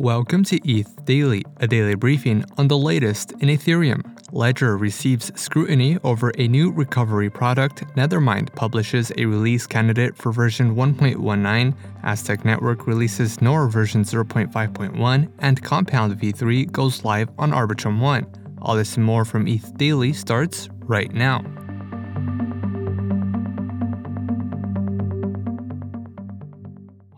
Welcome to ETH Daily, a daily briefing on the latest in Ethereum. Ledger receives scrutiny over a new recovery product. Nethermind publishes a release candidate for version 1.19. Aztec Network releases Noir version 0.5.1, and Compound v3 goes live on Arbitrum 1. All this and more from ETH Daily starts right now.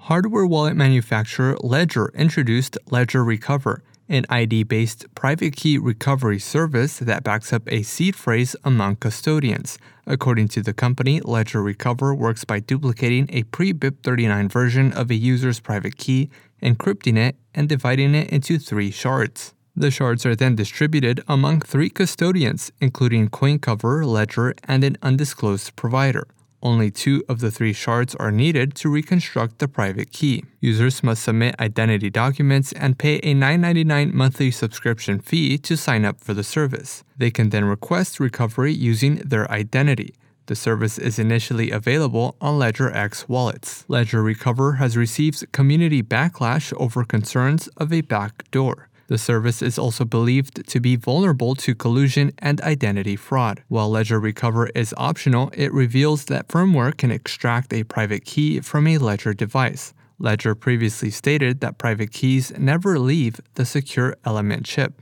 Hardware wallet manufacturer Ledger introduced Ledger Recover, an ID based private key recovery service that backs up a seed phrase among custodians. According to the company, Ledger Recover works by duplicating a pre BIP39 version of a user's private key, encrypting it, and dividing it into three shards. The shards are then distributed among three custodians, including CoinCover, Ledger, and an undisclosed provider. Only two of the three shards are needed to reconstruct the private key. Users must submit identity documents and pay a $9.99 monthly subscription fee to sign up for the service. They can then request recovery using their identity. The service is initially available on Ledger X wallets. Ledger Recover has received community backlash over concerns of a backdoor. The service is also believed to be vulnerable to collusion and identity fraud. While Ledger Recover is optional, it reveals that firmware can extract a private key from a Ledger device. Ledger previously stated that private keys never leave the secure element chip.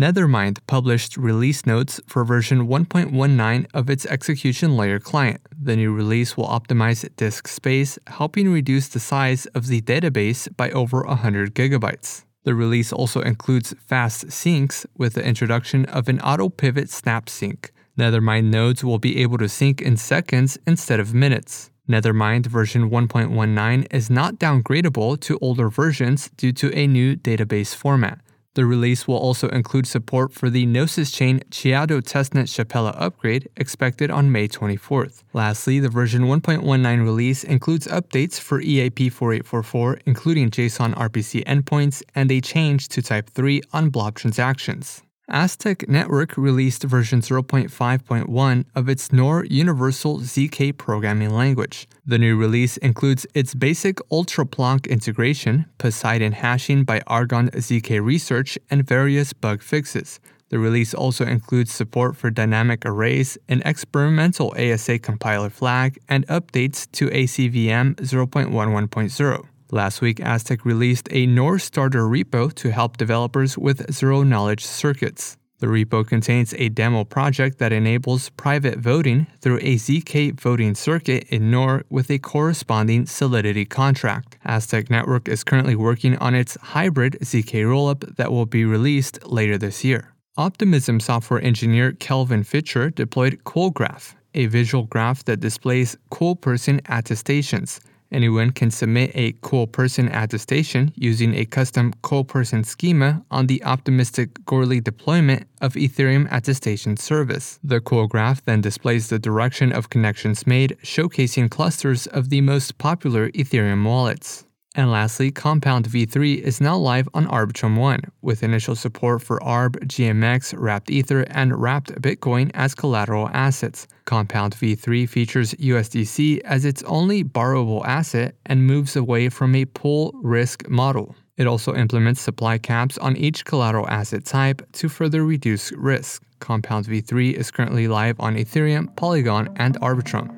Nethermind published release notes for version 1.19 of its execution layer client. The new release will optimize disk space, helping reduce the size of the database by over 100 gigabytes. The release also includes fast syncs with the introduction of an auto pivot snap sync. Nethermind nodes will be able to sync in seconds instead of minutes. Nethermind version 1.19 is not downgradable to older versions due to a new database format. The release will also include support for the Gnosis Chain Chiado testnet Shapella upgrade expected on May 24th. Lastly, the version 1.19 release includes updates for EIP 4844, including JSON RPC endpoints and a change to Type 3 on blob transactions. Aztec Network released version 0.5.1 of its Noir Universal ZK programming language. The new release includes its basic UltraPlonk integration, Poseidon hashing by Aragon ZK Research, and various bug fixes. The release also includes support for dynamic arrays, an experimental SSA compiler flag, and updates to ACVM 0.11.0. Last week, Aztec released a Noir Starter repo to help developers with zero knowledge circuits. The repo contains a demo project that enables private voting through a ZK voting circuit in Noir with a corresponding Solidity contract. Aztec Network is currently working on its hybrid ZK rollup that will be released later this year. Optimism software engineer Kelvin Fichter deployed CoolGraph, a visual graph that displays cool person attestations. Anyone can submit a cool person attestation using a custom cool person schema on the optimistic Goerli deployment of Ethereum attestation service. The cool graph then displays the direction of connections made, showcasing clusters of the most popular Ethereum wallets. And lastly, Compound v3 is now live on Arbitrum 1, with initial support for ARB, GMX, Wrapped Ether, and Wrapped Bitcoin as collateral assets. Compound v3 features USDC as its only borrowable asset and moves away from a pool risk model. It also implements supply caps on each collateral asset type to further reduce risk. Compound v3 is currently live on Ethereum, Polygon, and Arbitrum.